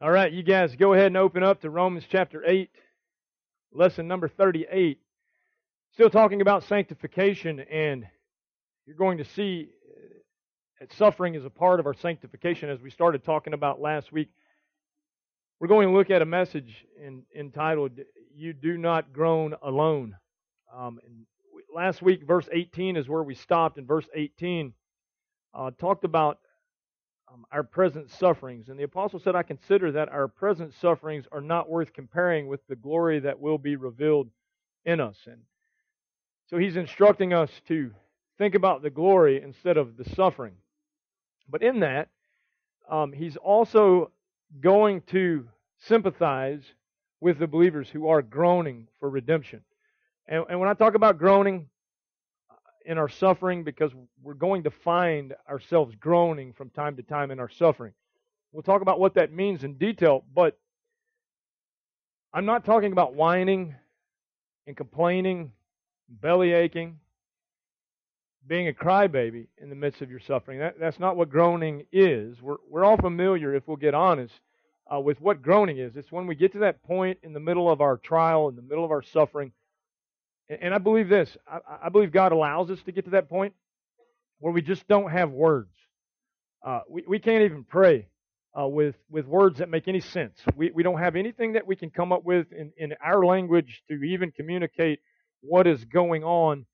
All right, you guys go ahead and open up to Romans chapter 8, lesson number 38. Still talking about sanctification, and you're going to see that suffering is a part of our sanctification as we started talking about last week. We're going to look at a message in, entitled, You Do Not Groan Alone. Um, last week, verse 18 is where we stopped, and verse 18 uh, talked about um, our present sufferings. And the apostle said, I consider that our present sufferings are not worth comparing with the glory that will be revealed in us. And so he's instructing us to think about the glory instead of the suffering. But in that, um, he's also going to sympathize with the believers who are groaning for redemption. And, and when I talk about groaning, in our suffering because we're going to find ourselves groaning from time to time in our suffering. We'll talk about what that means in detail, but I'm not talking about whining and complaining, belly aching, being a crybaby in the midst of your suffering. That, that's not what groaning is. We're, we're all familiar, if we'll get honest, uh, with what groaning is. It's when we get to that point in the middle of our trial, in the middle of our suffering, and I believe this I, believe God allows us to get to that point where we just don't have words. Uh, we, we can't even pray uh, with, with words that make any sense. We, we don't have anything that we can come up with in, in our language to even communicate what is going on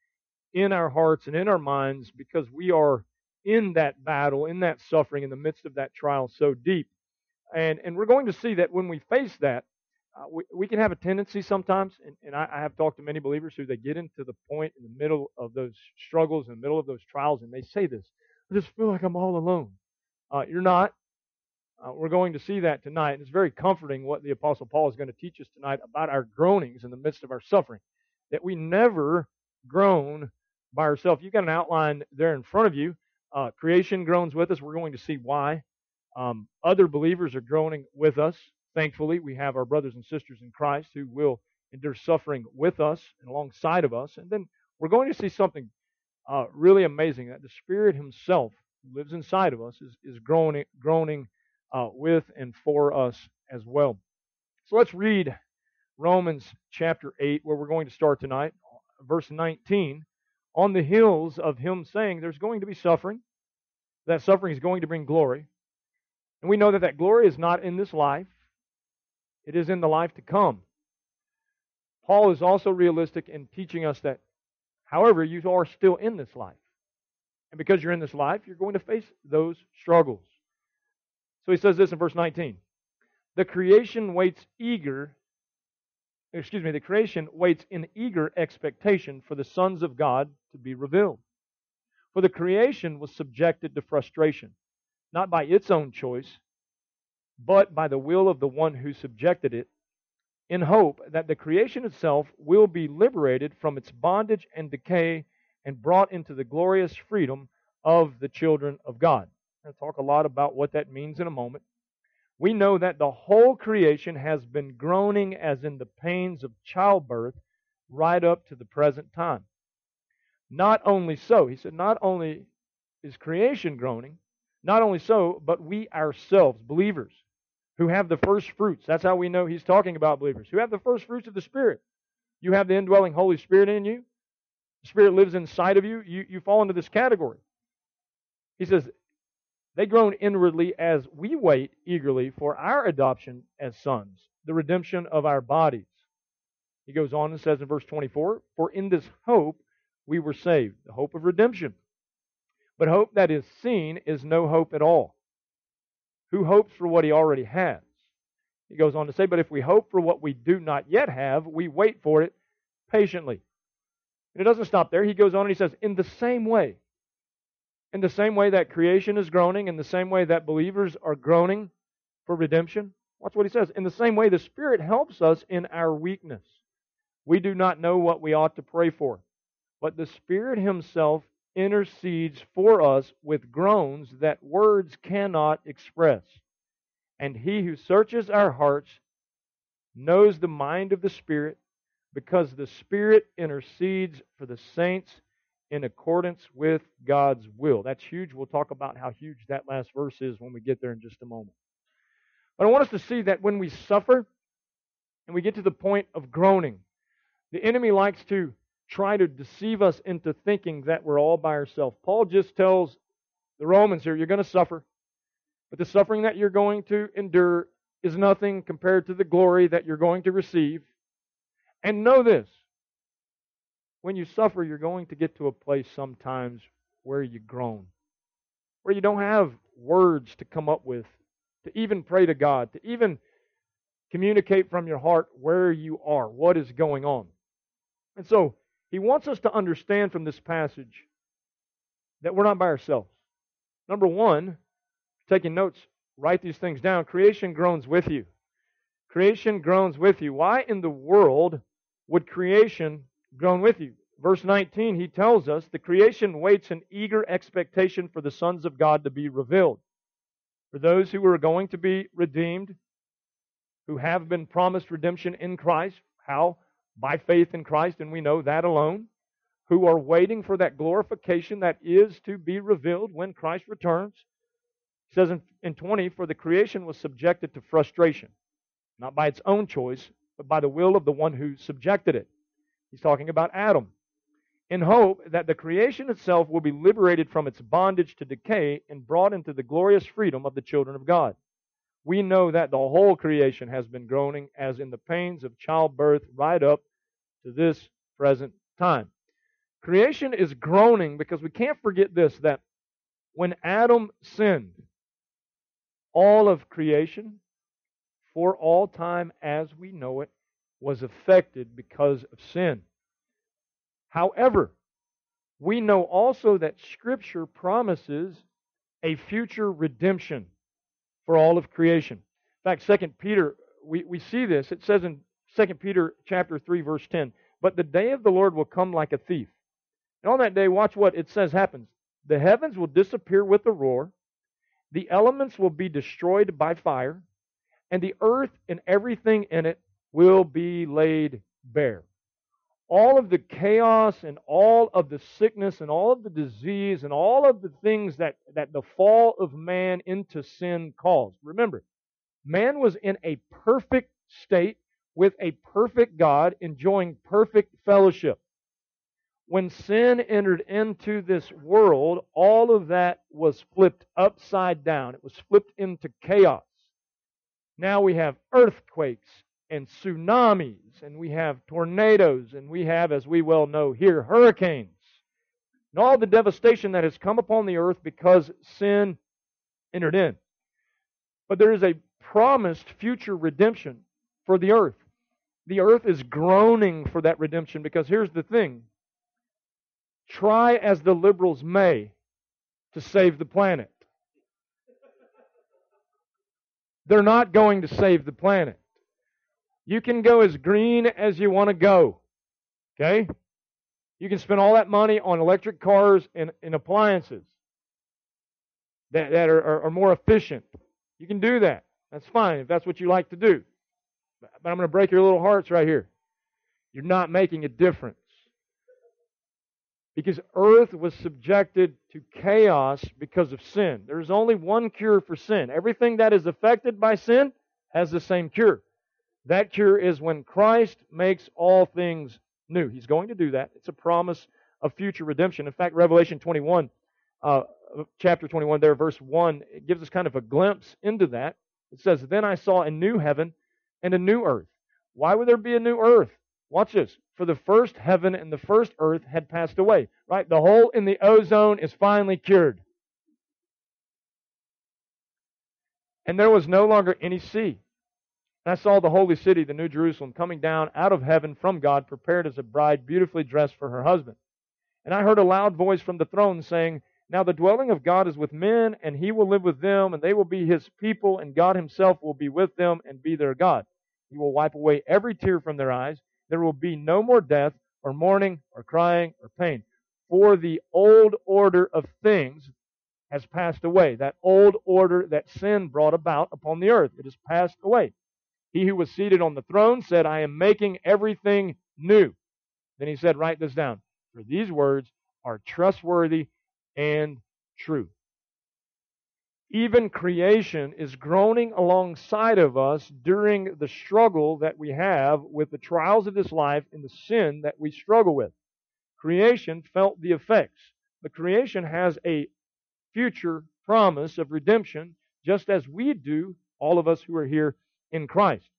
in our hearts and in our minds because we are in that battle, in that suffering, in the midst of that trial so deep. And, and we're going to see that when we face that, uh, we, we can have a tendency sometimes, and, and I, I, have talked to many believers who they get into the point in the middle of those struggles, in the middle of those trials, and they say this I just feel like I'm all alone. Uh, you're not. Uh, we're going to see that tonight, and it's very comforting what the Apostle Paul is going to teach us tonight about our groanings in the midst of our suffering. That we never groan by ourselves. You've got an outline there in front of you. Uh, creation groans with us. We're going to see why. Um, other believers are groaning with us. Thankfully, we have our brothers and sisters in Christ who will endure suffering with us and alongside of us. And then we're going to see something uh, really amazing that the Spirit Himself, who lives inside of us, is, is groaning, groaning uh, with and for us as well. So let's read Romans chapter 8, where we're going to start tonight, verse 19. On the hills of Him saying there's going to be suffering, that suffering is going to bring glory. And we know that that glory is not in this life, it is in the life to come. Paul is also realistic in teaching us that, however, you are still in this life. And because you're in this life, you're going to face those struggles. So he says this in verse 19 The creation waits eager, excuse me, the creation waits in eager expectation for the sons of God to be revealed. For the creation was subjected to frustration, not by its own choice, but by the will of the one who subjected it, in hope that the creation itself will be liberated from its bondage and decay and brought into the glorious freedom of the children of God. I'll talk a lot about what that means in a moment. We know that the whole creation has been groaning as in the pains of childbirth right up to the present time. Not only so, he said, not only is creation groaning, not only so, but we ourselves, believers, who have the first fruits. That's how we know he's talking about believers. Who have the first fruits of the Spirit. You have the indwelling Holy Spirit in you. The Spirit lives inside of you. You, you fall into this category. He says, they groan inwardly as we wait eagerly for our adoption as sons, the redemption of our bodies. He goes on and says in verse 24, For in this hope we were saved, the hope of redemption. But hope that is seen is no hope at all. Who hopes for what he already has? He goes on to say, But if we hope for what we do not yet have, we wait for it patiently. And it doesn't stop there. He goes on and he says, In the same way, in the same way that creation is groaning, in the same way that believers are groaning for redemption, watch what he says. In the same way, the Spirit helps us in our weakness. We do not know what we ought to pray for, but the Spirit Himself intercedes for us with groans that words cannot express. And he who searches our hearts knows the mind of the Spirit, because the Spirit intercedes for the saints in accordance with God's will. That's huge. We'll talk about how huge that last verse is when we get there in just a moment. But I want us to see that when we suffer and we get to the point of groaning, the enemy likes to try to deceive us into thinking that we're all by ourselves. Paul just tells the Romans here, you're going to suffer, but the suffering that you're going to endure is nothing compared to the glory that you're going to receive. And know this when you suffer, you're going to get to a place sometimes where you groan, where you don't have words to come up with, to even pray to God, to even communicate from your heart where you are, what is going on. And so, he wants us to understand from this passage that we're not by ourselves. Number one, taking notes, write these things down. Creation groans with you. Creation groans with you. Why in the world would creation groan with you? Verse 19, he tells us the creation waits in eager expectation for the sons of God to be revealed. For those who are going to be redeemed, who have been promised redemption in Christ, how? By faith in Christ, and we know that alone, who are waiting for that glorification that is to be revealed when Christ returns. He says in, in 20, For the creation was subjected to frustration, not by its own choice, but by the will of the one who subjected it. He's talking about Adam. In hope that the creation itself will be liberated from its bondage to decay and brought into the glorious freedom of the children of God. We know that the whole creation has been groaning as in the pains of childbirth right up to this present time. Creation is groaning because we can't forget this that when Adam sinned, all of creation for all time as we know it, was affected because of sin. However, we know also that Scripture promises a future redemption for all of creation. In fact, Second Peter, we, we see this. It says in Second Peter chapter 3, verse 10, But the day of the Lord will come like a thief. And on that day, watch what it says happens. The heavens will disappear with a roar, the elements will be destroyed by fire, and the earth and everything in it will be laid bare. All of the chaos and all of the sickness and all of the disease and all of the things that, that the fall of man into sin caused. Remember, man was in a perfect state with a perfect God enjoying perfect fellowship. When sin entered into this world, all of that was flipped upside down. It was flipped into chaos. Now we have earthquakes and tsunamis, and we have tornadoes, and we have, as we well know here, hurricanes, and all the devastation that has come upon the earth because sin entered in. But there is a promised future redemption for the earth. The earth is groaning for that redemption because here's the thing try as the liberals may to save the planet. They're not going to save the planet. You can go as green as you want to go. Okay? You can spend all that money on electric cars and, and appliances that, that are, are, are more efficient. You can do that. That's fine if that's what you like to do. But I'm going to break your little hearts right here. You're not making a difference. Because earth was subjected to chaos because of sin. There's only one cure for sin. Everything that is affected by sin has the same cure. That cure is when Christ makes all things new. He's going to do that. It's a promise of future redemption. In fact, Revelation 21, uh, chapter 21, there, verse 1, it gives us kind of a glimpse into that. It says, Then I saw a new heaven and a new earth. Why would there be a new earth? Watch this. For the first heaven and the first earth had passed away. Right? The hole in the ozone is finally cured. And there was no longer any sea. And I saw the holy city, the New Jerusalem, coming down out of heaven from God, prepared as a bride beautifully dressed for her husband. And I heard a loud voice from the throne saying, Now the dwelling of God is with men, and he will live with them, and they will be his people, and God himself will be with them and be their God. He will wipe away every tear from their eyes. There will be no more death, or mourning, or crying, or pain. For the old order of things has passed away. That old order that sin brought about upon the earth. It has passed away. He who was seated on the throne said, I am making everything new. Then he said, Write this down. For these words are trustworthy and truth. even creation is groaning alongside of us during the struggle that we have with the trials of this life and the sin that we struggle with. Creation felt the effects, but creation has a future promise of redemption, just as we do, all of us who are here in Christ.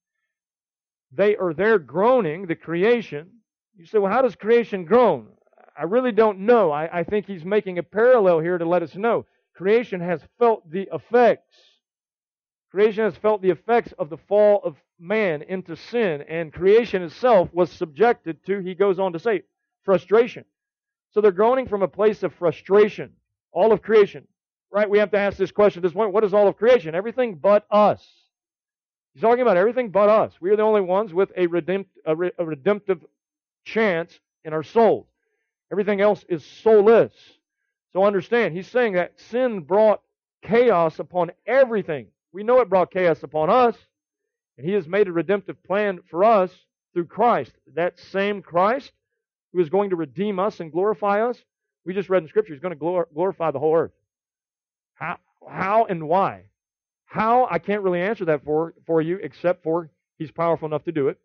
They are there groaning, the creation. You say, well, how does creation groan? I really don't know. I, I think he's making a parallel here to let us know. Creation has felt the effects. Creation has felt the effects of the fall of man into sin, and creation itself was subjected to, he goes on to say, frustration. So they're groaning from a place of frustration. All of creation. Right? We have to ask this question at this point. What is all of creation? Everything but us. He's talking about everything but us. We are the only ones with a, redempt, a, re, a redemptive chance in our souls. Everything else is soulless. So understand, he's saying that sin brought chaos upon everything. We know it brought chaos upon us, and he has made a redemptive plan for us through Christ. That same Christ who is going to redeem us and glorify us, we just read in Scripture, he's going to glorify the whole earth. How, how and why? How, I can't really answer that for, for you, except for he's powerful enough to do it.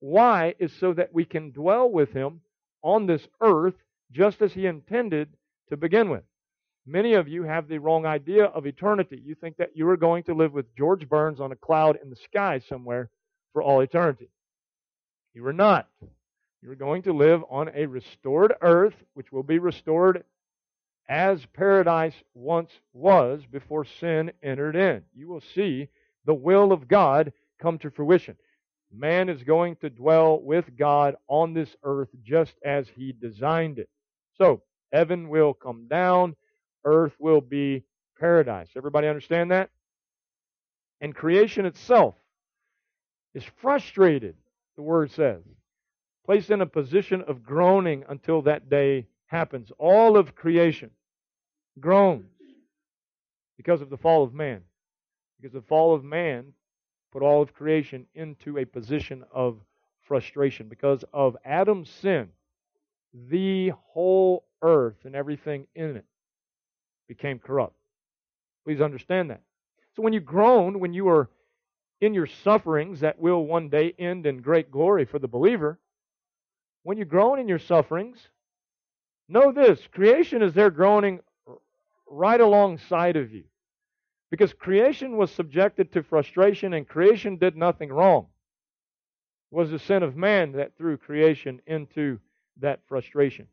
Why is so that we can dwell with him on this earth just as he intended to begin with. Many of you have the wrong idea of eternity. You think that you are going to live with George Burns on a cloud in the sky somewhere for all eternity. You are not. You are going to live on a restored earth, which will be restored as paradise once was before sin entered in. You will see the will of God come to fruition. Man is going to dwell with God on this earth just as He designed it. So, Heaven will come down, earth will be paradise. Everybody understand that? And creation itself is frustrated, the word says, placed in a position of groaning until that day happens. All of creation groans because of the fall of man. Because the fall of man put all of creation into a position of frustration. Because of Adam's sin, the whole earth and everything in it became corrupt. Please understand that. So when you groan, when you are in your sufferings that will one day end in great glory for the believer, when you groan in your sufferings, know this creation is there groaning right alongside of you. Because creation was subjected to frustration and creation did nothing wrong. It was the sin of man that threw creation into that frustration.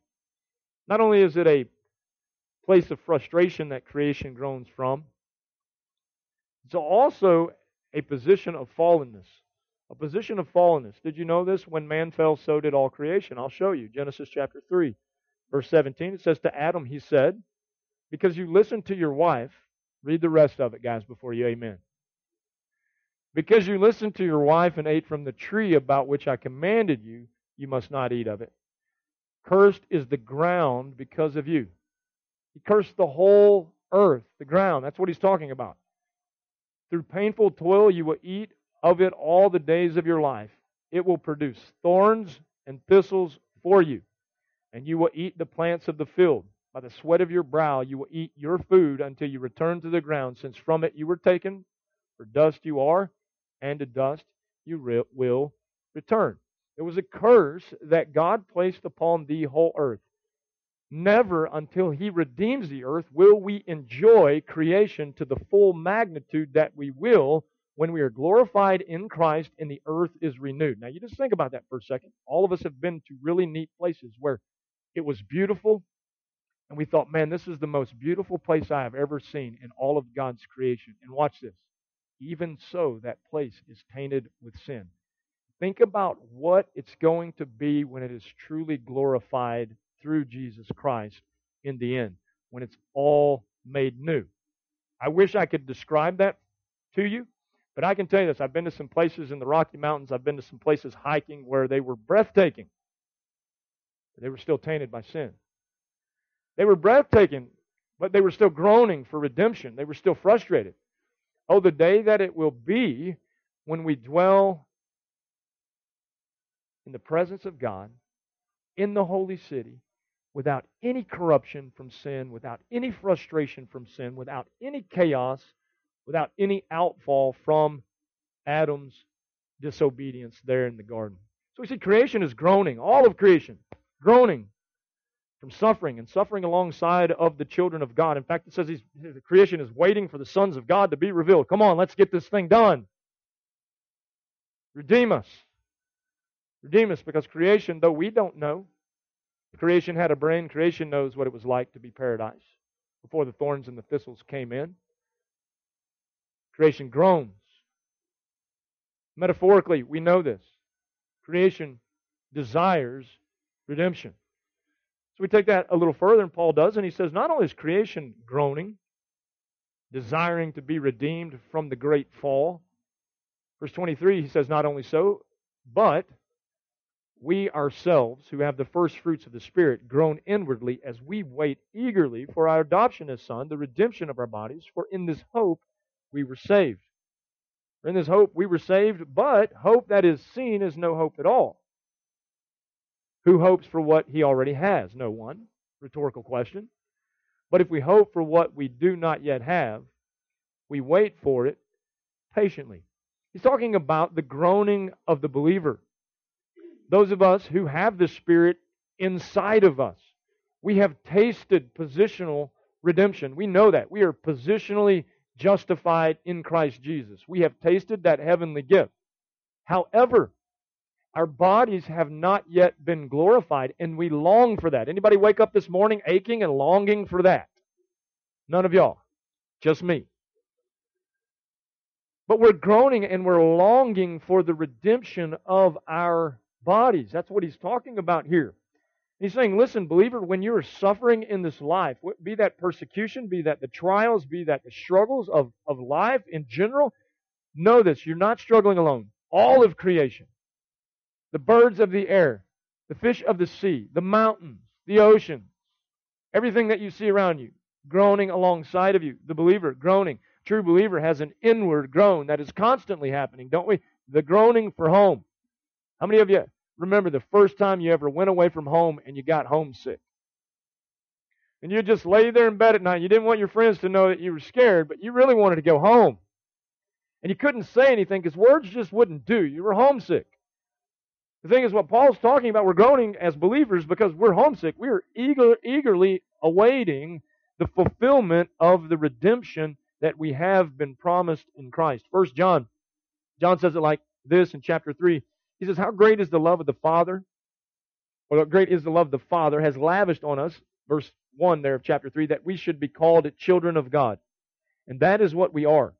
Not only is it a place of frustration that creation groans from, it's also a position of fallenness. A position of fallenness. Did you know this? When man fell, so did all creation. I'll show you. Genesis chapter 3, verse 17. It says, To Adam, he said, Because you listened to your wife, read the rest of it, guys, before you amen. Because you listened to your wife and ate from the tree about which I commanded you, you must not eat of it. Cursed is the ground because of you. He cursed the whole earth, the ground. That's what he's talking about. Through painful toil, you will eat of it all the days of your life. It will produce thorns and thistles for you, and you will eat the plants of the field. By the sweat of your brow, you will eat your food until you return to the ground, since from it you were taken. For dust you are, and to dust you re- will return. It was a curse that God placed upon the whole earth. Never until He redeems the earth will we enjoy creation to the full magnitude that we will when we are glorified in Christ and the earth is renewed. Now, you just think about that for a second. All of us have been to really neat places where it was beautiful, and we thought, man, this is the most beautiful place I have ever seen in all of God's creation. And watch this. Even so, that place is tainted with sin. Think about what it's going to be when it is truly glorified through Jesus Christ in the end, when it's all made new. I wish I could describe that to you, but I can tell you this. I've been to some places in the Rocky Mountains, I've been to some places hiking where they were breathtaking. But they were still tainted by sin. They were breathtaking, but they were still groaning for redemption. They were still frustrated. Oh, the day that it will be when we dwell in the presence of God, in the holy city, without any corruption from sin, without any frustration from sin, without any chaos, without any outfall from Adam's disobedience there in the garden. So we see creation is groaning, all of creation, groaning from suffering and suffering alongside of the children of God. In fact, it says the creation is waiting for the sons of God to be revealed. Come on, let's get this thing done. Redeem us. Redeem us because creation, though we don't know, creation had a brain, creation knows what it was like to be paradise before the thorns and the thistles came in. Creation groans. Metaphorically, we know this. Creation desires redemption. So we take that a little further, and Paul does, and he says, not only is creation groaning, desiring to be redeemed from the great fall. Verse 23, he says, not only so, but we ourselves, who have the first fruits of the Spirit, groan inwardly as we wait eagerly for our adoption as son, the redemption of our bodies, for in this hope we were saved. In this hope we were saved, but hope that is seen is no hope at all. Who hopes for what he already has? No one. Rhetorical question. But if we hope for what we do not yet have, we wait for it patiently. He's talking about the groaning of the believer. Those of us who have the Spirit inside of us. We have tasted positional redemption. We know that. We are positionally justified in Christ Jesus. We have tasted that heavenly gift. However, our bodies have not yet been glorified, and we long for that. Anybody wake up this morning aching and longing for that? None of y'all. Just me. But we're groaning and we're longing for the redemption of our bodies. That's what he's talking about here. He's saying, listen, believer, when you're suffering in this life, be that persecution, be that the trials, be that the struggles of, of life in general, know this. You're not struggling alone. All of creation the birds of the air, the fish of the sea, the mountains, the oceans, everything that you see around you, groaning alongside of you. The believer groaning. True believer has an inward groan that is constantly happening, don't we? The groaning for home. How many of you remember the first time you ever went away from home and you got homesick? And you just lay there in bed at night. You didn't want your friends to know that you were scared, but you really wanted to go home. And you couldn't say anything because words just wouldn't do. You were homesick. The thing is, what Paul's talking about, we're groaning as believers because we're homesick. We're eager, eagerly awaiting the fulfillment of the redemption that we have been promised in Christ. First John, John says it like this in chapter 3. He says, How great is the love of the Father, or great is the love the Father has lavished on us, verse 1 there of chapter 3, that we should be called children of God. And that is what we are.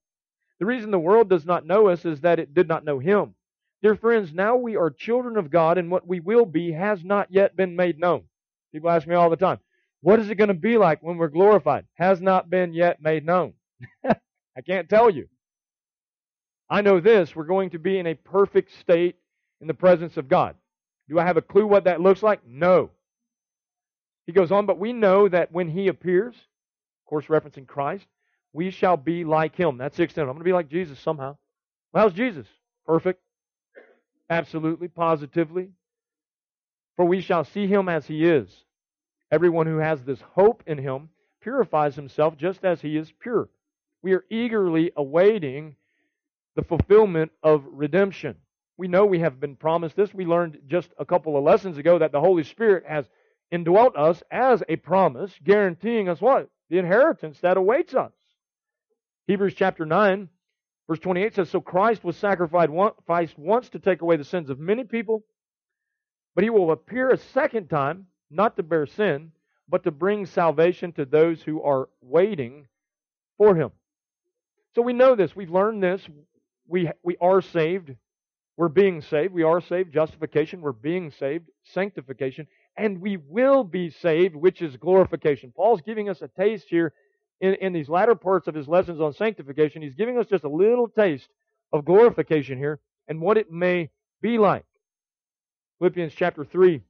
The reason the world does not know us is that it did not know Him. Dear friends, now we are children of God, and what we will be has not yet been made known. People ask me all the time, what is it going to be like when we're glorified? Has not been yet made known. I can't tell you. I know this, we're going to be in a perfect state in the presence of God. Do I have a clue what that looks like? No. He goes on, but we know that when he appears, of course, referencing Christ, we shall be like him. That's the extent. I'm going to be like Jesus somehow. Well, how's Jesus? Perfect. Absolutely, positively. For we shall see him as he is. Everyone who has this hope in him purifies himself just as he is pure. We are eagerly awaiting the fulfillment of redemption. We know we have been promised this. We learned just a couple of lessons ago that the Holy Spirit has indwelt us as a promise, guaranteeing us what? The inheritance that awaits us. Hebrews chapter 9 Verse 28 says, So Christ was sacrificed once to take away the sins of many people, but he will appear a second time, not to bear sin, but to bring salvation to those who are waiting for him. So we know this. We've learned this. We, we are saved. We're being saved. We are saved. Justification. We're being saved. Sanctification. And we will be saved, which is glorification. Paul's giving us a taste here in, in these latter parts of his lessons on sanctification, he's giving us just a little taste of glorification here and what it may be like. Philippians chapter 3,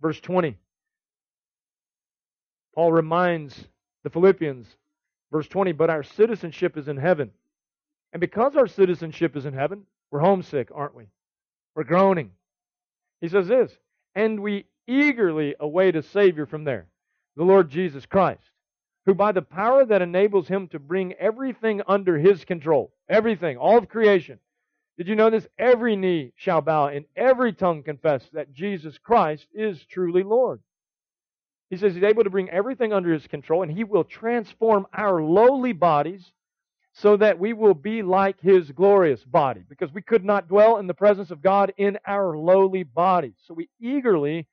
verse 20. Paul reminds the Philippians, verse 20, but our citizenship is in heaven. And because our citizenship is in heaven, we're homesick, aren't we? We're groaning. He says this, and we eagerly await a Savior from there, the Lord Jesus Christ, who by the power that enables him to bring everything under his control, everything, all of creation. Did you know this? Every knee shall bow and every tongue confess that Jesus Christ is truly Lord. He says he's able to bring everything under his control and he will transform our lowly bodies so that we will be like his glorious body because we could not dwell in the presence of God in our lowly bodies. So we eagerly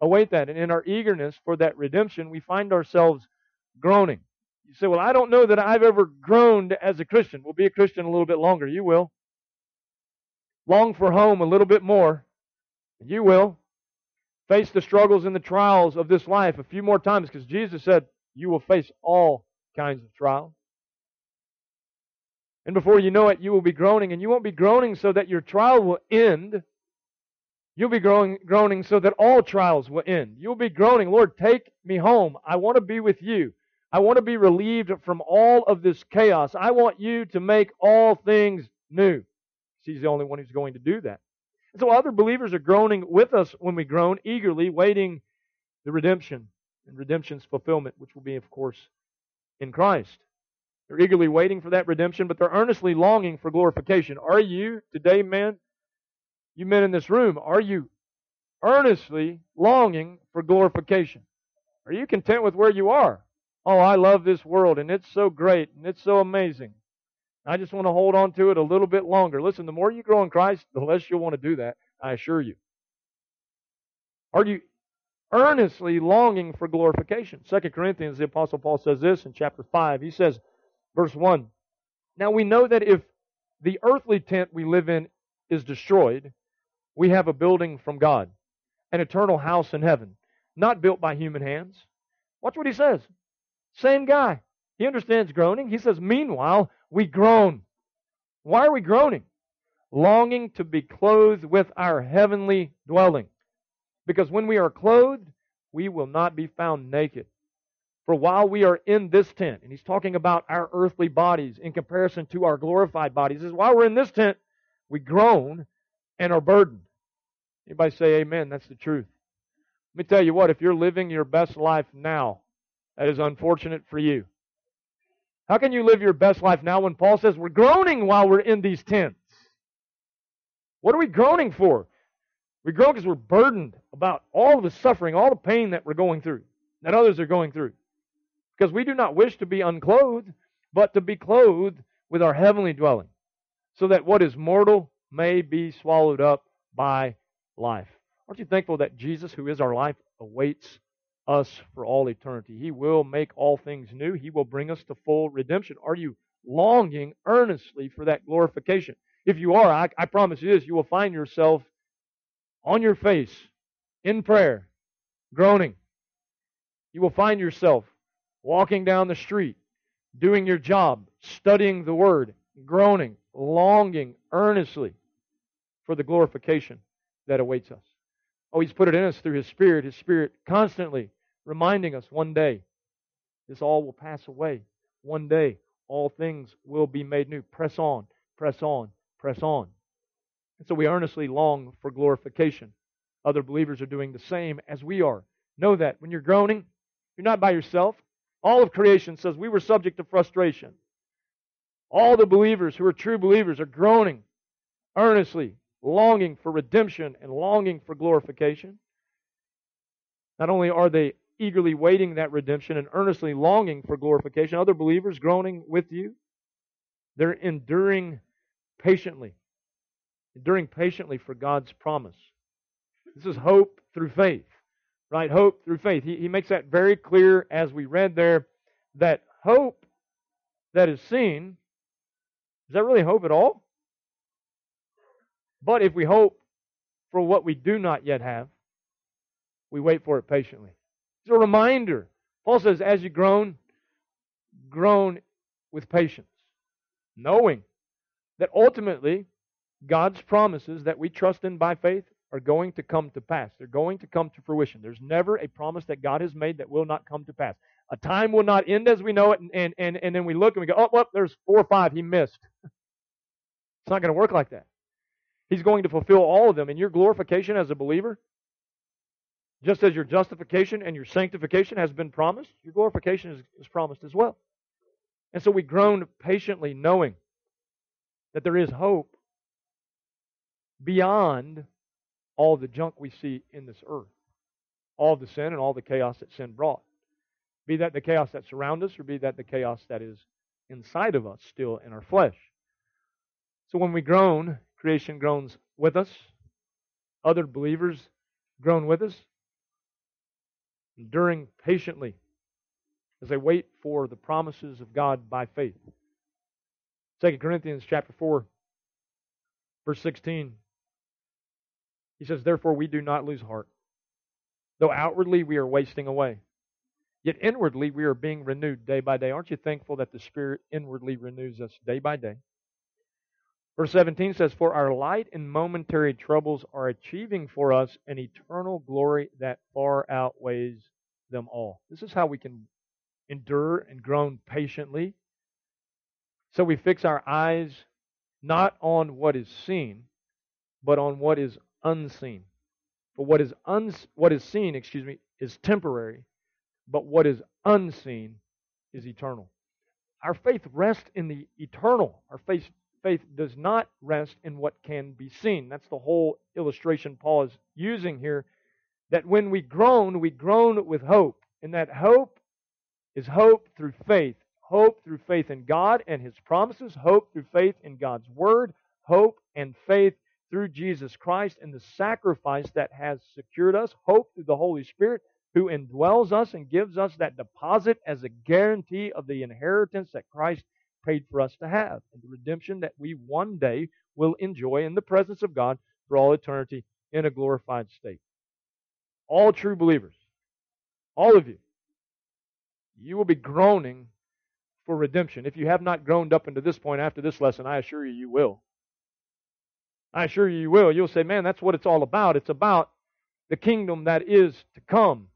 await that. And in our eagerness for that redemption, we find ourselves groaning. You say, Well, I don't know that I've ever groaned as a Christian. We'll be a Christian a little bit longer. You will. Long for home a little bit more. You will. Face the struggles and the trials of this life a few more times because Jesus said, You will face all kinds of trials. And before you know it, you will be groaning, and you won't be groaning so that your trial will end. You'll be growing, groaning so that all trials will end. You'll be groaning, Lord, take me home. I want to be with you. I want to be relieved from all of this chaos. I want you to make all things new. He's the only one who's going to do that. And so other believers are groaning with us when we groan, eagerly waiting the redemption and redemption's fulfillment, which will be, of course, in Christ. They're eagerly waiting for that redemption, but they're earnestly longing for glorification. Are you today, men, you men in this room, are you earnestly longing for glorification? Are you content with where you are? Oh, I love this world and it's so great and it's so amazing. I just want to hold on to it a little bit longer. Listen, the more you grow in Christ, the less you'll want to do that, I assure you. Are you earnestly longing for glorification? Second Corinthians, the Apostle Paul says this in chapter 5. He says, verse 1, Now we know that if the earthly tent we live in is destroyed, we have a building from God, an eternal house in heaven, not built by human hands. Watch what he says. Same guy. He understands groaning. He says, Meanwhile, we groan. Why are we groaning? Longing to be clothed with our heavenly dwelling. Because when we are clothed, we will not be found naked. For while we are in this tent, and he's talking about our earthly bodies in comparison to our glorified bodies, is while we're in this tent, we groan and are burdened. Anybody say amen? That's the truth. Let me tell you what, if you're living your best life now, that is unfortunate for you. How can you live your best life now when Paul says we're groaning while we're in these tents? What are we groaning for? We groan because we're burdened about all the suffering, all the pain that we're going through, that others are going through. Because we do not wish to be unclothed, but to be clothed with our heavenly dwelling, so that what is mortal may be swallowed up by life. Aren't you thankful that Jesus, who is our life, awaits us for all eternity? He will make all things new. He will bring us to full redemption. Are you longing earnestly for that glorification? If you are, I, I promise you this, you will find yourself on your face in prayer, groaning. You will find yourself walking down the street, doing your job, studying the Word, groaning, longing earnestly for the glorification that awaits us. Oh, He's put it in us through His Spirit, His Spirit constantly reminding us one day this all will pass away. One day all things will be made new. Press on, press on, press on. And so we earnestly long for glorification. Other believers are doing the same as we are. Know that when you're groaning, you're not by yourself. All of creation says we were subject to frustration. All the believers who are true believers are groaning earnestly longing for redemption and longing for glorification. Not only are they eagerly waiting that redemption and earnestly longing for glorification, other believers groaning with you, they're enduring patiently, enduring patiently for God's promise. This is hope through faith, right? Hope through faith. He, he makes that very clear as we read there that hope that is seen, is that really hope at all? But if we hope for what we do not yet have, we wait for it patiently. It's a reminder. Paul says, as you groan, groan with patience, knowing that ultimately God's promises that we trust in by faith are going to come to pass. They're going to come to fruition. There's never a promise that God has made that will not come to pass. A time will not end as we know it, and, and, and, and then we look and we go, oh, well, there's four or five he missed. it's not going to work like that. He's going to fulfill all of them. And your glorification as a believer, Just as your justification and your sanctification has been promised, your glorification is, is promised as well. And so we groan patiently, knowing that there is hope beyond all the junk we see in this earth, all the sin and all the chaos that sin brought. Be that the chaos that surrounds us, or be that the chaos that is inside of us, still in our flesh. So when we groan, creation groans with us. Other believers groan with us, enduring patiently as they wait for the promises of God by faith. 2 Corinthians chapter 4, verse 16. He says, Therefore we do not lose heart. Though outwardly we are wasting away, yet inwardly we are being renewed day by day. Aren't you thankful that the Spirit inwardly renews us day by day? Verse 17 says, For our light and momentary troubles are achieving for us an eternal glory that far outweighs them all. This is how we can endure and groan patiently. So we fix our eyes not on what is seen, but on what is unseen. For what is uns- what is seen, excuse me, is temporary, but what is unseen is eternal. Our faith rests in the eternal. Our faith faith does not rest in what can be seen. That's the whole illustration Paul is using here. That when we groan, we groan with hope. And that hope is hope through faith. Hope through faith in God and His promises. Hope through faith in God's Word. Hope and faith through Jesus Christ and the sacrifice that has secured us. Hope through the Holy Spirit who indwells us and gives us that deposit as a guarantee of the inheritance that Christ paid for us to have, and the redemption that we one day will enjoy in the presence of God for all eternity in a glorified state. All true believers, all of you, you will be groaning for redemption. If you have not groaned up into this point after this lesson, I assure you, you will. I assure you, you will. You'll say, man, that's what it's all about. It's about the kingdom that is to come,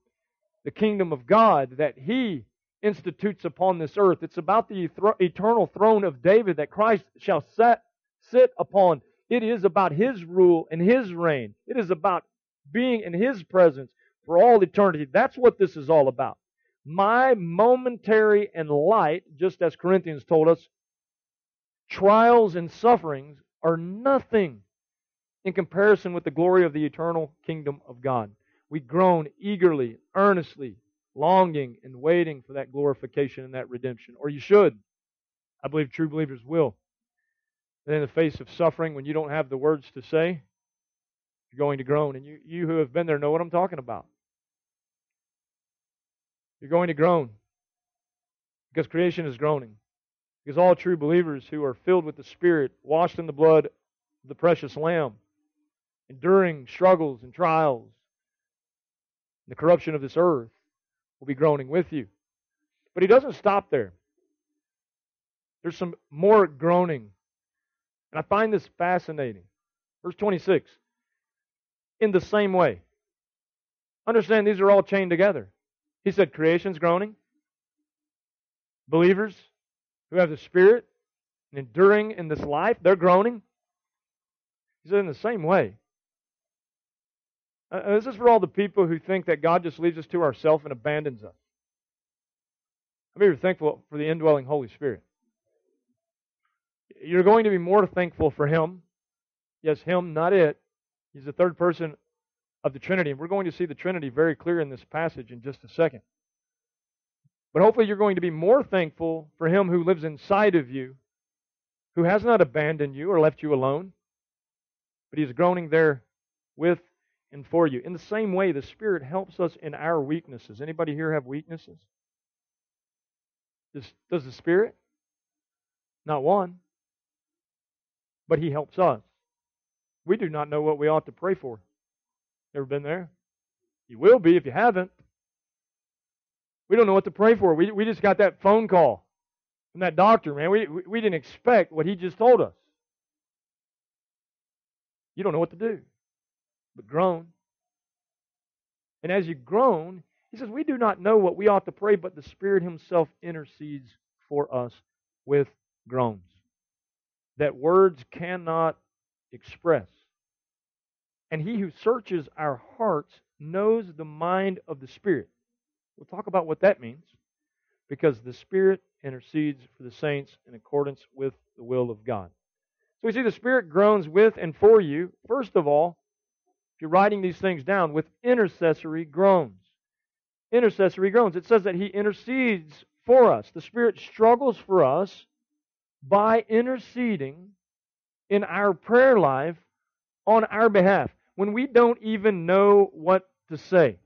the kingdom of God that He institutes upon this earth. It's about the eternal throne of David that Christ shall set, sit upon. It is about his rule and his reign. It is about being in his presence for all eternity. That's what this is all about. My momentary and light, just as Corinthians told us, trials and sufferings are nothing in comparison with the glory of the eternal kingdom of God. We groan eagerly, earnestly, longing and waiting for that glorification and that redemption. Or you should. I believe true believers will. And in the face of suffering, when you don't have the words to say, you're going to groan. And you, you who have been there know what I'm talking about. You're going to groan because creation is groaning. Because all true believers who are filled with the Spirit, washed in the blood of the precious Lamb, enduring struggles and trials, the corruption of this earth, will be groaning with you. But he doesn't stop there. There's some more groaning. And I find this fascinating. Verse 26. In the same way. Understand these are all chained together. He said creation's groaning. Believers who have the Spirit and enduring in this life, they're groaning. He said in the same way. Uh, this is for all the people who think that God just leaves us to ourselves and abandons us. I'm very thankful for the indwelling Holy Spirit. You're going to be more thankful for Him. Yes, Him, not it. He's the third person of the Trinity. And we're going to see the Trinity very clear in this passage in just a second. But hopefully, you're going to be more thankful for Him who lives inside of you, who has not abandoned you or left you alone, but He's groaning there with and for you. In the same way, the Spirit helps us in our weaknesses. Anybody here have weaknesses? Does, does the Spirit? Not one. But He helps us. We do not know what we ought to pray for. Ever been there? You will be if you haven't. We don't know what to pray for. We, we just got that phone call from that doctor, man. We, we, we didn't expect what he just told us. You don't know what to do but groan. And as you groan, he says, We do not know what we ought to pray, but the Spirit Himself intercedes for us with groans that words cannot express. And He who searches our hearts knows the mind of the Spirit. We'll talk about what that means because the Spirit intercedes for the saints in accordance with the will of God. So we see the Spirit groans with and for you, first of all, if you're writing these things down, with intercessory groans. Intercessory groans. It says that He intercedes for us. The Spirit struggles for us by interceding in our prayer life on our behalf when we don't even know what to say.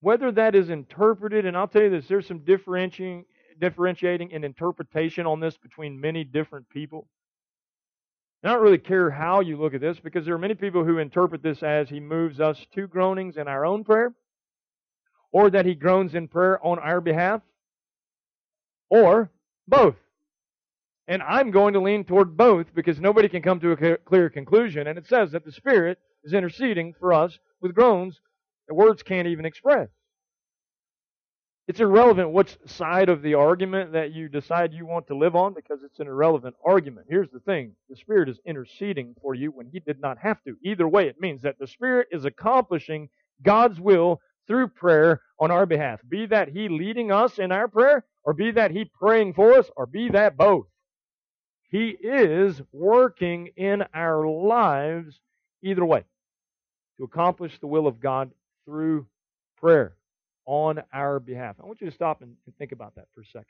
Whether that is interpreted, and I'll tell you this, there's some differentiating, differentiating in interpretation on this between many different people. I don't really care how you look at this because there are many people who interpret this as he moves us to groanings in our own prayer, or that he groans in prayer on our behalf, or both. And I'm going to lean toward both because nobody can come to a clear conclusion. And it says that the Spirit is interceding for us with groans that words can't even express. It's irrelevant which side of the argument that you decide you want to live on because it's an irrelevant argument. Here's the thing the Spirit is interceding for you when He did not have to. Either way, it means that the Spirit is accomplishing God's will through prayer on our behalf. Be that He leading us in our prayer, or be that He praying for us, or be that both. He is working in our lives either way to accomplish the will of God through prayer on our behalf. I want you to stop and, and think about that for a second.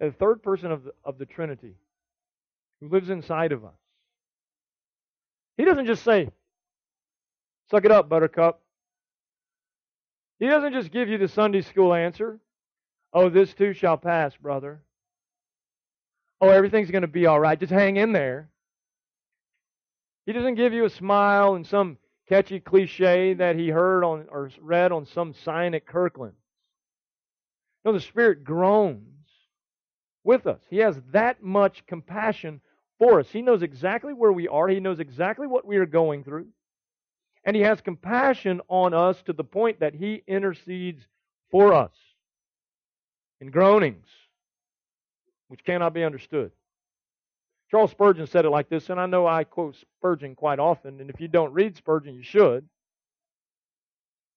The third person of the, of the Trinity who lives inside of us, he doesn't just say, Suck it up, buttercup. He doesn't just give you the Sunday school answer. Oh, this too shall pass, brother oh, everything's going to be all right. Just hang in there. He doesn't give you a smile and some catchy cliche that he heard on or read on some sign at Kirkland. No, the Spirit groans with us. He has that much compassion for us. He knows exactly where we are, He knows exactly what we are going through. And He has compassion on us to the point that He intercedes for us in groanings which cannot be understood. Charles Spurgeon said it like this, and I know I quote Spurgeon quite often, and if you don't read Spurgeon, you should.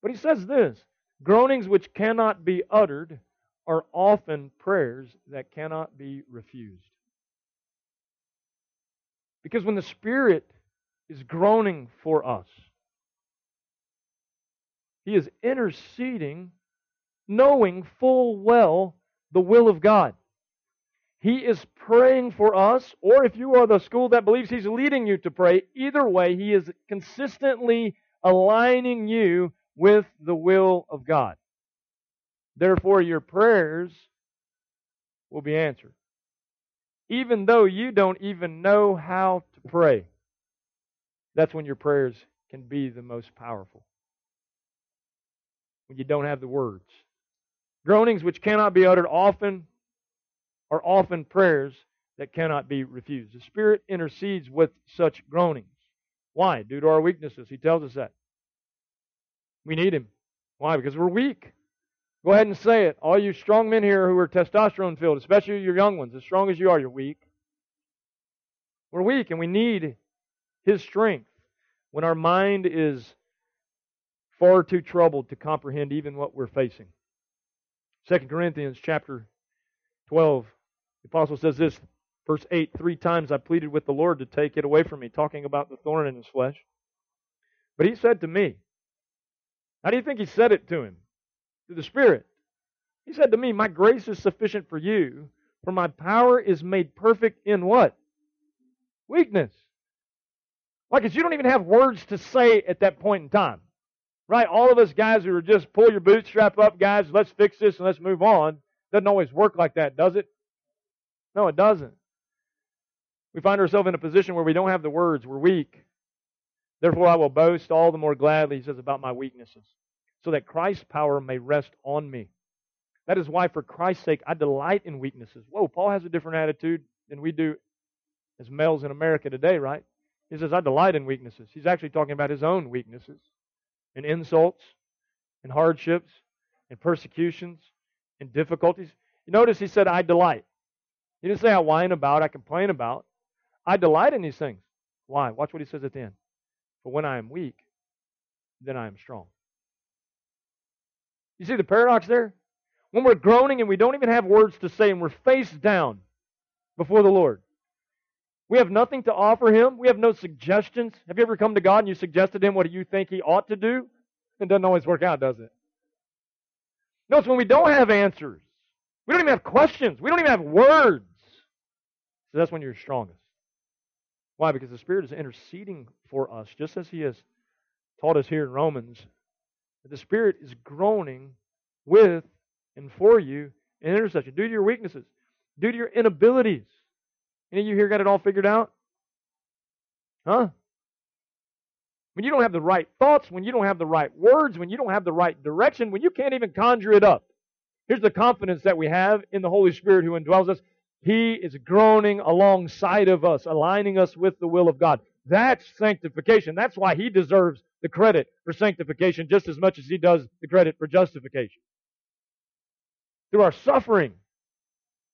But he says this groanings which cannot be uttered are often prayers that cannot be refused. Because when the Spirit is groaning for us, He is interceding, knowing full well the will of God. He is praying for us, or if you are the school that believes He's leading you to pray, either way, He is consistently aligning you with the will of God. Therefore, your prayers will be answered. Even though you don't even know how to pray, that's when your prayers can be the most powerful. When you don't have the words. Groanings which cannot be uttered often are often prayers that cannot be refused. The Spirit intercedes with such groanings. Why? Due to our weaknesses. He tells us that. We need Him. Why? Because we're weak. Go ahead and say it. All you strong men here who are testosterone filled, especially your young ones, as strong as you are, you're weak. We're weak and we need His strength when our mind is far too troubled to comprehend even what we're facing. 2 Corinthians chapter 12 the apostle says this, verse 8 Three times I pleaded with the Lord to take it away from me, talking about the thorn in his flesh. But he said to me, How do you think he said it to him? To the Spirit. He said to me, My grace is sufficient for you, for my power is made perfect in what? Weakness. Like, you don't even have words to say at that point in time. Right? All of us guys who are just pull your bootstrap up, guys, let's fix this and let's move on. Doesn't always work like that, does it? No, it doesn't. We find ourselves in a position where we don't have the words. We're weak. Therefore, I will boast all the more gladly, he says, about my weaknesses, so that Christ's power may rest on me. That is why, for Christ's sake, I delight in weaknesses. Whoa, Paul has a different attitude than we do as males in America today, right? He says, I delight in weaknesses. He's actually talking about his own weaknesses and insults and hardships and persecutions and difficulties. You notice he said, I delight. He didn't say I whine about, I complain about. I delight in these things. Why? Watch what he says at the end. but when I am weak, then I am strong. You see the paradox there? When we're groaning and we don't even have words to say and we're face down before the Lord, we have nothing to offer Him. We have no suggestions. Have you ever come to God and you suggested Him what do you think He ought to do? It doesn't always work out, does it? Notice when we don't have answers, we don't even have questions, we don't even have words. So that's when you're strongest. Why? Because the Spirit is interceding for us, just as He has taught us here in Romans. That the Spirit is groaning with and for you in intercession, due to your weaknesses, due to your inabilities. Any of you here got it all figured out? Huh? When you don't have the right thoughts, when you don't have the right words, when you don't have the right direction, when you can't even conjure it up. Here's the confidence that we have in the Holy Spirit who indwells us. He is groaning alongside of us, aligning us with the will of God. That's sanctification. That's why He deserves the credit for sanctification just as much as He does the credit for justification. Through our suffering,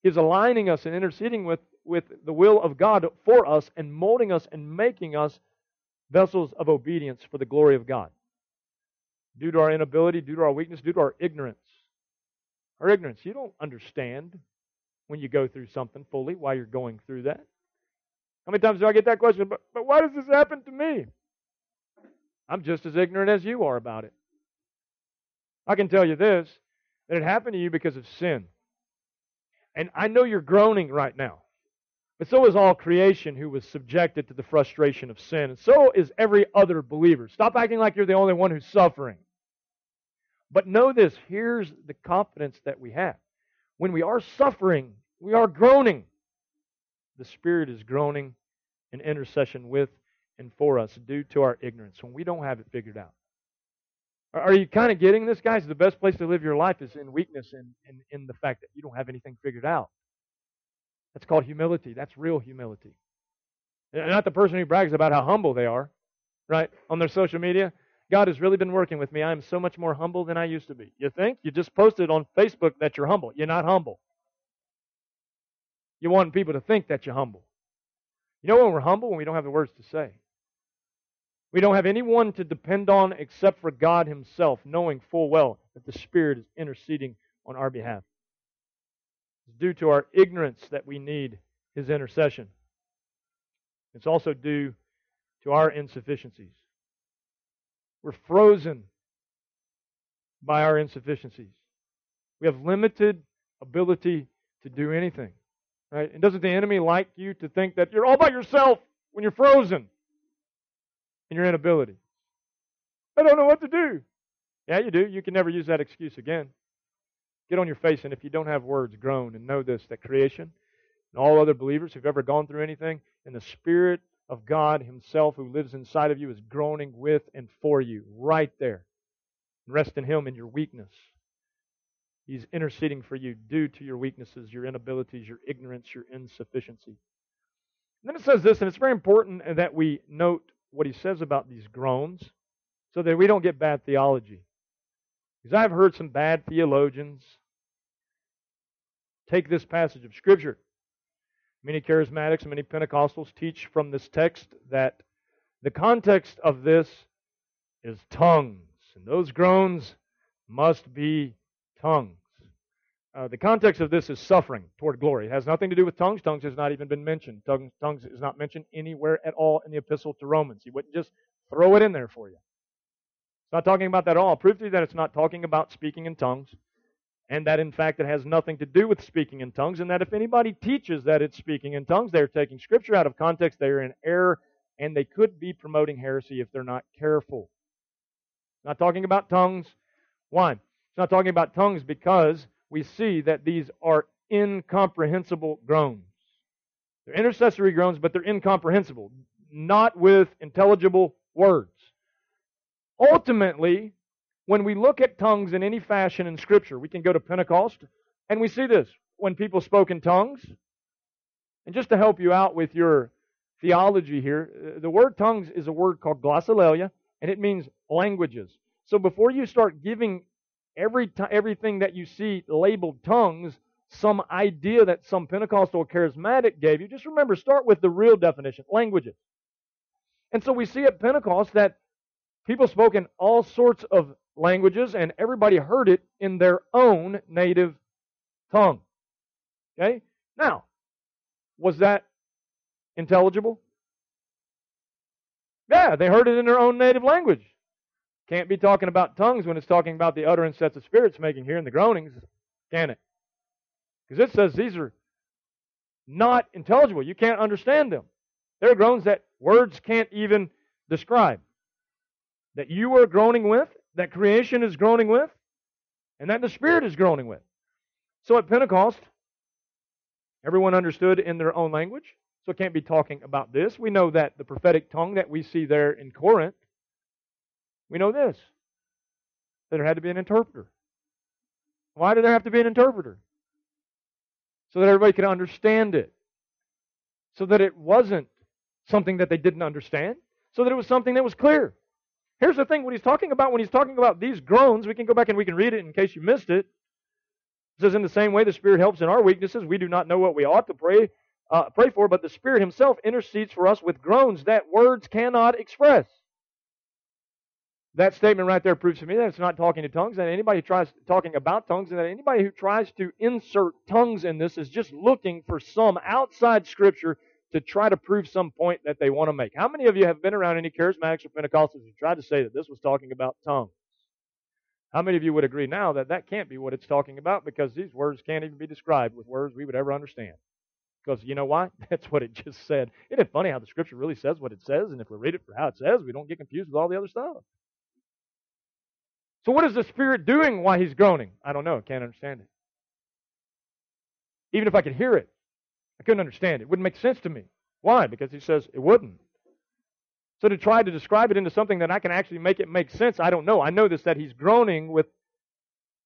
He's aligning us and interceding with, with the will of God for us and molding us and making us vessels of obedience for the glory of God. Due to our inability, due to our weakness, due to our ignorance. Our ignorance. You don't understand when you go through something fully while you're going through that. How many times do I get that question? But, but why does this happen to me? I'm just as ignorant as you are about it. I can tell you this that it happened to you because of sin. And I know you're groaning right now. But so is all creation who was subjected to the frustration of sin. And so is every other believer. Stop acting like you're the only one who's suffering. But know this here's the confidence that we have. When we are suffering, we are groaning. The Spirit is groaning in intercession with and for us due to our ignorance when we don't have it figured out. Are you kind of getting this, guys? The best place to live your life is in weakness and in, in the fact that you don't have anything figured out. That's called humility. That's real humility. Not the person who brags about how humble they are, right, on their social media. God has really been working with me. I am so much more humble than I used to be. You think? You just posted on Facebook that you're humble. You're not humble. You want people to think that you're humble. You know when we're humble? When we don't have the words to say. We don't have anyone to depend on except for God Himself, knowing full well that the Spirit is interceding on our behalf. It's due to our ignorance that we need His intercession. It's also due to our insufficiencies. We're frozen by our insufficiencies. We have limited ability to do anything. Right? And doesn't the enemy like you to think that you're all by yourself when you're frozen in your inability? I don't know what to do. Yeah, you do. You can never use that excuse again. Get on your face, and if you don't have words, groan and know this that creation and all other believers who've ever gone through anything, and the Spirit of God Himself who lives inside of you is groaning with and for you right there. Rest in Him in your weakness. He's interceding for you due to your weaknesses, your inabilities, your ignorance, your insufficiency. And then it says this, and it's very important that we note what he says about these groans so that we don't get bad theology. Because I've heard some bad theologians take this passage of Scripture. Many charismatics and many Pentecostals teach from this text that the context of this is tongues, and those groans must be tongues. Uh, the context of this is suffering toward glory. It has nothing to do with tongues. Tongues has not even been mentioned. Tongues, tongues is not mentioned anywhere at all in the epistle to Romans. He wouldn't just throw it in there for you. It's not talking about that at all. Prove to you that it's not talking about speaking in tongues, and that in fact it has nothing to do with speaking in tongues, and that if anybody teaches that it's speaking in tongues, they're taking Scripture out of context, they're in error, and they could be promoting heresy if they're not careful. Not talking about tongues. Why? It's not talking about tongues because we see that these are incomprehensible groans. They're intercessory groans, but they're incomprehensible, not with intelligible words. Ultimately, when we look at tongues in any fashion in Scripture, we can go to Pentecost and we see this when people spoke in tongues. And just to help you out with your theology here, uh, the word tongues is a word called glossolalia, and it means languages. So before you start giving every t- everything that you see labeled tongues, some idea that some Pentecostal charismatic gave you, just remember, start with the real definition languages. And so we see at Pentecost that people spoke in all sorts of languages and everybody heard it in their own native tongue. Okay? Now, was that intelligible? Yeah, they heard it in their own native language. Can't be talking about tongues when it's talking about the utterance that the Spirit's making here in the groanings, can it? Because it says these are not intelligible. You can't understand them. There are groans that words can't even describe. That you are groaning with, that creation is groaning with, and that the Spirit is groaning with. So at Pentecost, everyone understood in their own language. So it can't be talking about this. We know that the prophetic tongue that we see there in Corinth, we know this that there had to be an interpreter. Why did there have to be an interpreter? So that everybody could understand it. So that it wasn't something that they didn't understand. So that it was something that was clear. Here's the thing what he's talking about when he's talking about these groans, we can go back and we can read it in case you missed it. It says, In the same way the Spirit helps in our weaknesses, we do not know what we ought to pray, uh, pray for, but the Spirit Himself intercedes for us with groans that words cannot express. That statement right there proves to me that it's not talking to tongues, and anybody who tries talking about tongues, and that anybody who tries to insert tongues in this is just looking for some outside scripture to try to prove some point that they want to make. How many of you have been around any charismatics or Pentecostals who tried to say that this was talking about tongues? How many of you would agree now that that can't be what it's talking about because these words can't even be described with words we would ever understand? Because you know why? That's what it just said. Isn't it funny how the scripture really says what it says, and if we read it for how it says, we don't get confused with all the other stuff. So, what is the Spirit doing while He's groaning? I don't know. I can't understand it. Even if I could hear it, I couldn't understand it. It wouldn't make sense to me. Why? Because He says it wouldn't. So, to try to describe it into something that I can actually make it make sense, I don't know. I know this that He's groaning with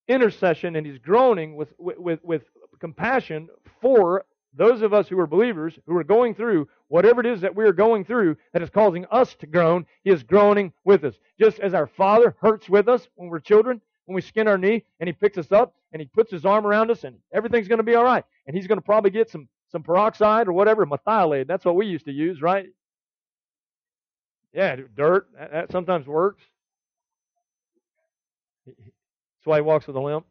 intercession and He's groaning with, with, with, with compassion for those of us who are believers, who are going through whatever it is that we are going through that is causing us to groan, He is groaning with us. Just as our Father hurts with us when we're children, when we skin our knee, and He picks us up and He puts His arm around us, and everything's going to be all right. And He's going to probably get some, some peroxide or whatever, merthiolate. That's what we used to use, right? Yeah, dirt. That, that sometimes works. That's why He walks with a limp.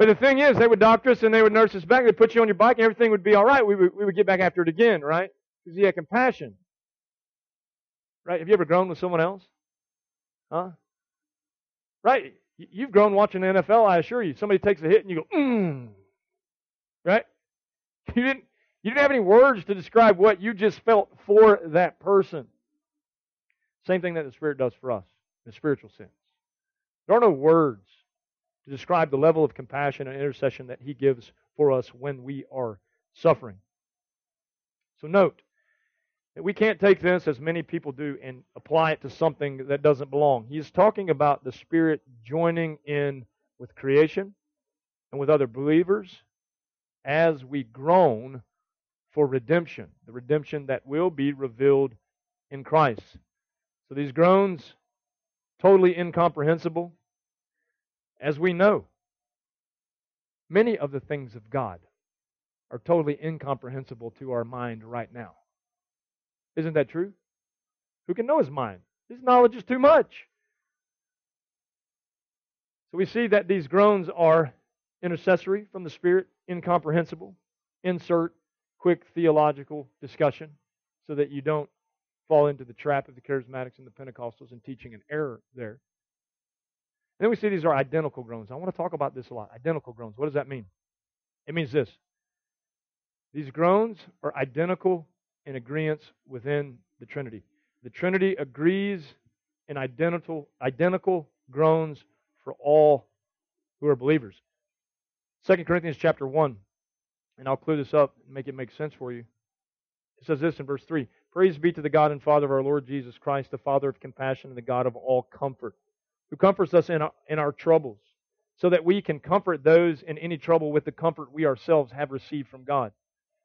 But the thing is, they would doctor us and they would nurse us back. They'd put you on your bike and everything would be all right. We would, we would get back after it again, right? Because he had compassion. Right? Have you ever grown with someone else? Huh? Right? You've grown watching the NFL, I assure you. Somebody takes a hit and you go, mmm. Right? You didn't, you didn't have any words to describe what you just felt for that person. Same thing that the Spirit does for us in spiritual sense. There are no words to describe the level of compassion and intercession that He gives for us when we are suffering. So note that we can't take this, as many people do, and apply it to something that doesn't belong. He's talking about the Spirit joining in with creation and with other believers as we groan for redemption, the redemption that will be revealed in Christ. So these groans, totally incomprehensible, as we know, many of the things of God are totally incomprehensible to our mind right now. Isn't that true? Who can know his mind? His knowledge is too much. So we see that these groans are intercessory from the Spirit, incomprehensible. Insert quick theological discussion so that you don't fall into the trap of the charismatics and the Pentecostals and teaching an error there. Then we see these are identical groans. I want to talk about this a lot. Identical groans. What does that mean? It means this. These groans are identical in agreement within the Trinity. The Trinity agrees in identical, identical groans for all who are believers. 2 Corinthians chapter 1, and I'll clear this up and make it make sense for you. It says this in verse 3 Praise be to the God and Father of our Lord Jesus Christ, the Father of compassion and the God of all comfort who comforts us in our, in our troubles, so that we can comfort those in any trouble with the comfort we ourselves have received from God.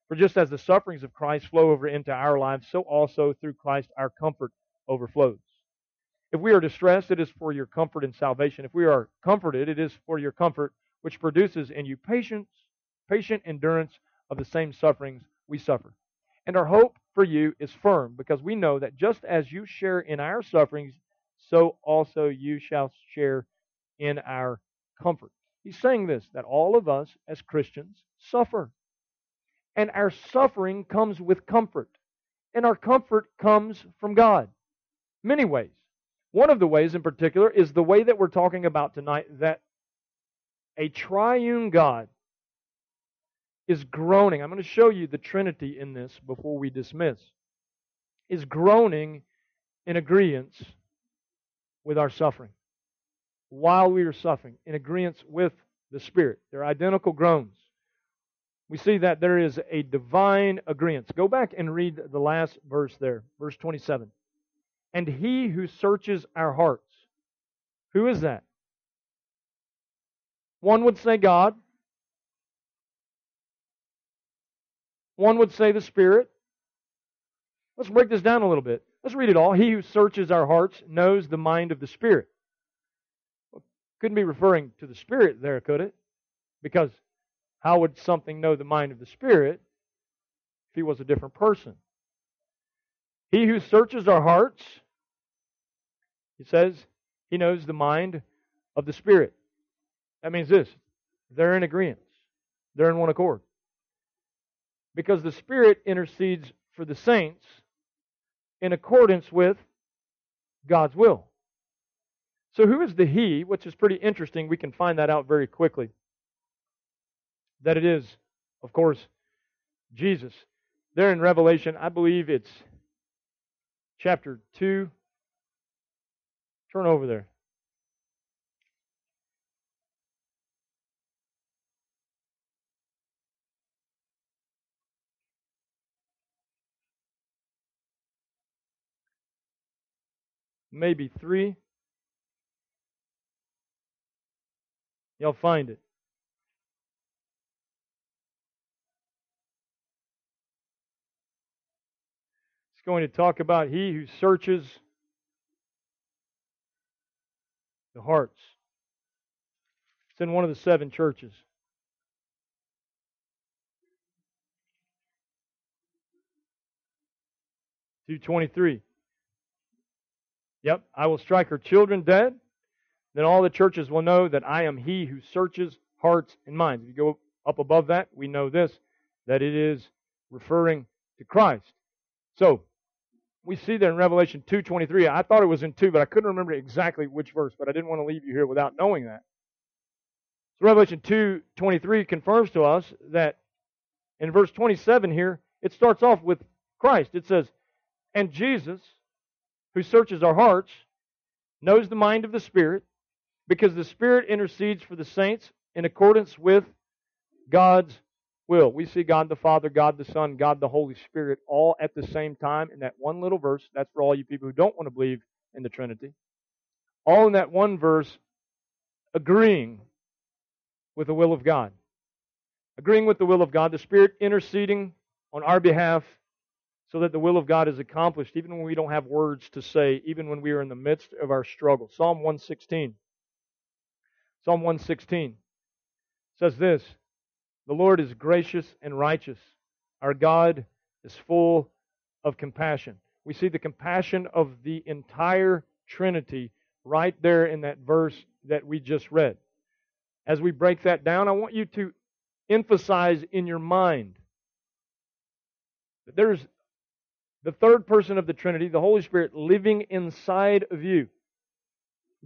For just as the sufferings of Christ flow over into our lives, so also through Christ our comfort overflows. If we are distressed, it is for your comfort and salvation. If we are comforted, it is for your comfort, which produces in you patience, patient endurance of the same sufferings we suffer. And our hope for you is firm, because we know that just as you share in our sufferings, so also you shall share in our comfort. He's saying this that all of us as Christians suffer. And our suffering comes with comfort. And our comfort comes from God. Many ways. One of the ways in particular is the way that we're talking about tonight that a triune God is groaning. I'm going to show you the Trinity in this before we dismiss. Is groaning in agreement with our suffering. While we are suffering, in agreement with the Spirit. They're identical groans. We see that there is a divine agreement. Go back and read the last verse there, verse 27. And he who searches our hearts. Who is that? One would say God. One would say the Spirit. Let's break this down a little bit. Let's read it all. He who searches our hearts knows the mind of the Spirit. Well, couldn't be referring to the Spirit there, could it? Because how would something know the mind of the Spirit if he was a different person? He who searches our hearts, he says, he knows the mind of the Spirit. That means this they're in agreement, they're in one accord because the Spirit intercedes for the saints in accordance with God's will. So, who is the He? Which is pretty interesting. We can find that out very quickly. That it is, of course, Jesus. There in Revelation, I believe it's chapter 2. Turn over there. Maybe three. You'll find it. It's going to talk about he who searches the hearts. It's in one of the seven churches. Two twenty three. Yep, I will strike her children dead. Then all the churches will know that I am he who searches hearts and minds. If you go up above that, we know this, that it is referring to Christ. So, we see there in Revelation 2.23, I thought it was in 2, but I couldn't remember exactly which verse, but I didn't want to leave you here without knowing that. So Revelation 2.23 confirms to us that in verse 27 here, it starts off with Christ. It says, And Jesus, who searches our hearts, knows the mind of the Spirit, because the Spirit intercedes for the saints in accordance with God's will. We see God the Father, God the Son, God the Holy Spirit all at the same time in that one little verse. That's for all you people who don't want to believe in the Trinity. All in that one verse, agreeing with the will of God. Agreeing with the will of God, the Spirit interceding on our behalf so that the will of God is accomplished, even when we don't have words to say, even when we are in the midst of our struggle. Psalm 116. Psalm 116 says this The Lord is gracious and righteous. Our God is full of compassion. We see the compassion of the entire Trinity right there in that verse that we just read. As we break that down, I want you to emphasize in your mind that there's the third person of the Trinity, the Holy Spirit, living inside of you,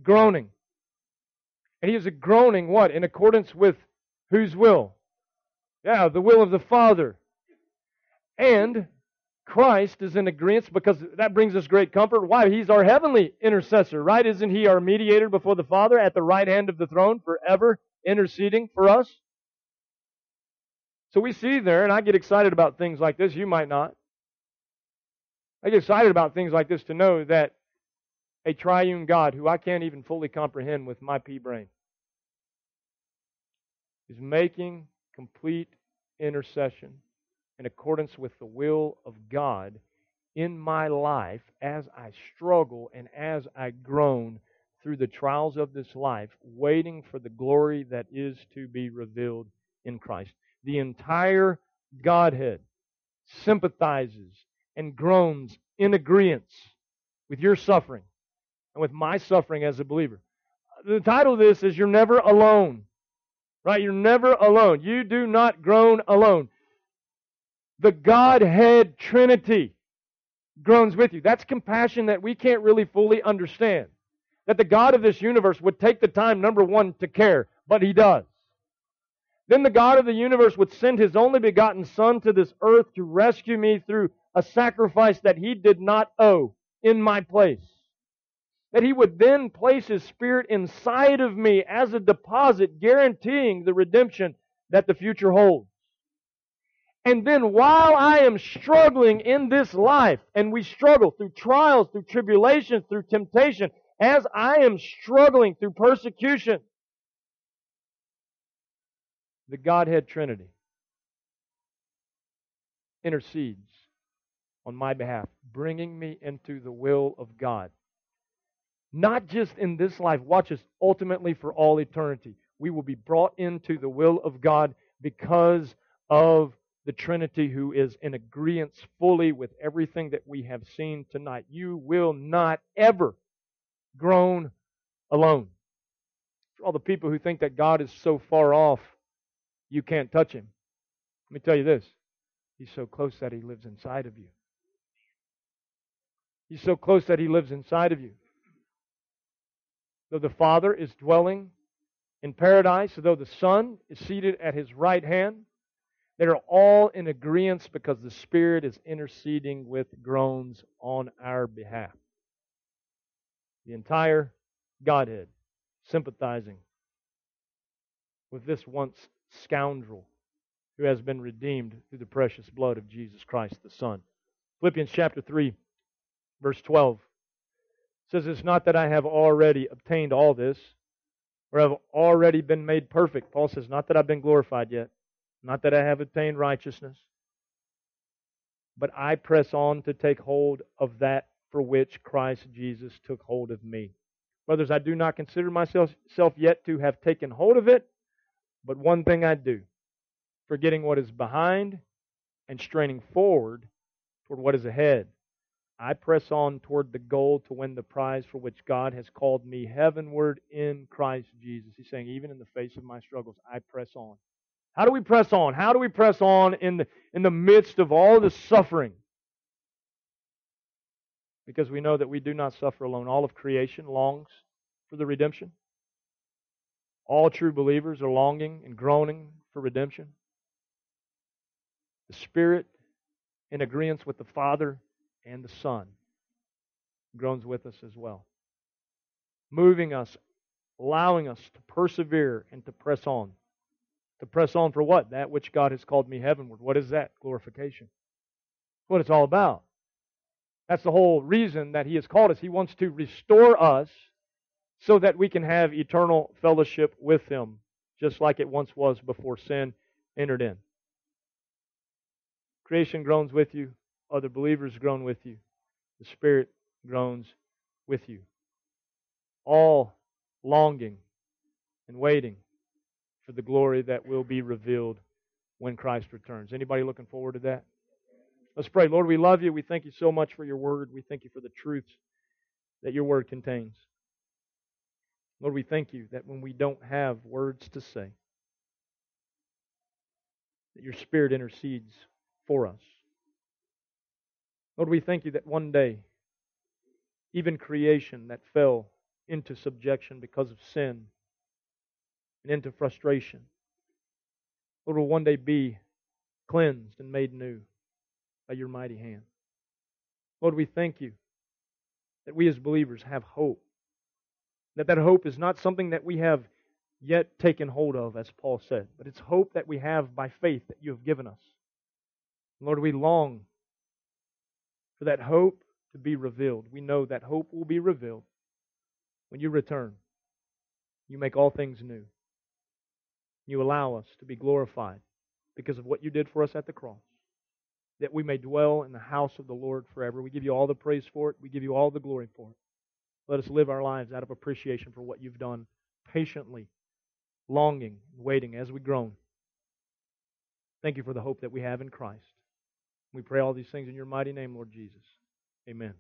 groaning. And he is groaning what? In accordance with whose will? Yeah, the will of the Father. And Christ is in agreement because that brings us great comfort. Why? He's our heavenly intercessor, right? Isn't he our mediator before the Father at the right hand of the throne forever interceding for us? So we see there, and I get excited about things like this. You might not. I get excited about things like this to know that a triune God, who I can't even fully comprehend with my pea brain, is making complete intercession in accordance with the will of God in my life as I struggle and as I groan through the trials of this life, waiting for the glory that is to be revealed in Christ. The entire Godhead sympathizes and groans in agreement with your suffering and with my suffering as a believer. The title of this is You're Never Alone. Right? You're never alone. You do not groan alone. The Godhead Trinity groans with you. That's compassion that we can't really fully understand. That the God of this universe would take the time, number one, to care, but He does. Then the God of the universe would send His only begotten Son to this earth to rescue me through a sacrifice that He did not owe in my place. That He would then place His Spirit inside of me as a deposit, guaranteeing the redemption that the future holds. And then while I am struggling in this life, and we struggle through trials, through tribulations, through temptation, as I am struggling through persecution, the Godhead Trinity intercedes on my behalf, bringing me into the will of God. Not just in this life, watch us, ultimately for all eternity. We will be brought into the will of God because of the Trinity who is in agreement fully with everything that we have seen tonight. You will not ever groan alone. For all the people who think that God is so far off, you can't touch him. Let me tell you this He's so close that he lives inside of you. He's so close that he lives inside of you. Though the Father is dwelling in paradise, though the Son is seated at his right hand, they are all in agreement because the Spirit is interceding with groans on our behalf. The entire Godhead sympathizing with this once scoundrel who has been redeemed through the precious blood of Jesus Christ the Son. Philippians chapter 3, verse 12 says, It's not that I have already obtained all this or have already been made perfect. Paul says, Not that I've been glorified yet not that I have obtained righteousness, but I press on to take hold of that for which Christ Jesus took hold of me. Brothers, I do not consider myself yet to have taken hold of it, but one thing I do, forgetting what is behind and straining forward toward what is ahead. I press on toward the goal to win the prize for which God has called me heavenward in Christ Jesus. He's saying, even in the face of my struggles, I press on. How do we press on? How do we press on in the, in the midst of all the suffering? Because we know that we do not suffer alone. All of creation longs for the redemption. All true believers are longing and groaning for redemption. The Spirit, in agreement with the Father and the Son, groans with us as well, moving us, allowing us to persevere and to press on. To press on for what? That which God has called me heavenward. What is that? Glorification. What it's all about. That's the whole reason that He has called us. He wants to restore us so that we can have eternal fellowship with Him, just like it once was before sin entered in. Creation groans with you, other believers groan with you, the Spirit groans with you. All longing and waiting for the glory that will be revealed when Christ returns. Anybody looking forward to that? Let's pray. Lord, we love you. We thank you so much for your word. We thank you for the truths that your word contains. Lord, we thank you that when we don't have words to say, that your Spirit intercedes for us. Lord, we thank you that one day, even creation that fell into subjection because of sin and into frustration. Lord, will one day be cleansed and made new by your mighty hand. Lord, we thank you that we as believers have hope. That that hope is not something that we have yet taken hold of, as Paul said, but it's hope that we have by faith that you have given us. Lord, we long for that hope to be revealed. We know that hope will be revealed when you return. You make all things new. You allow us to be glorified because of what you did for us at the cross, that we may dwell in the house of the Lord forever. We give you all the praise for it, we give you all the glory for it. Let us live our lives out of appreciation for what you've done, patiently, longing, waiting as we groan. Thank you for the hope that we have in Christ. We pray all these things in your mighty name, Lord Jesus. Amen.